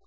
下一時 could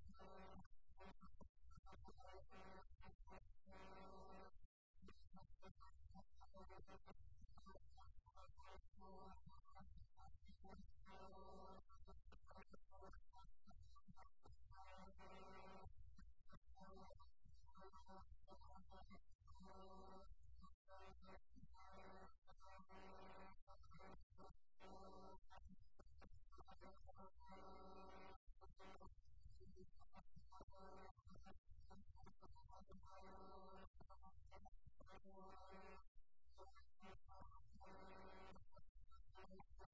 Oh,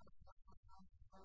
alaar sea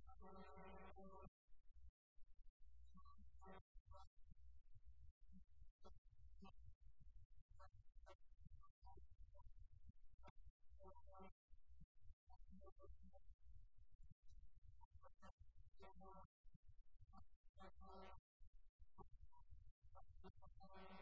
itULA navigate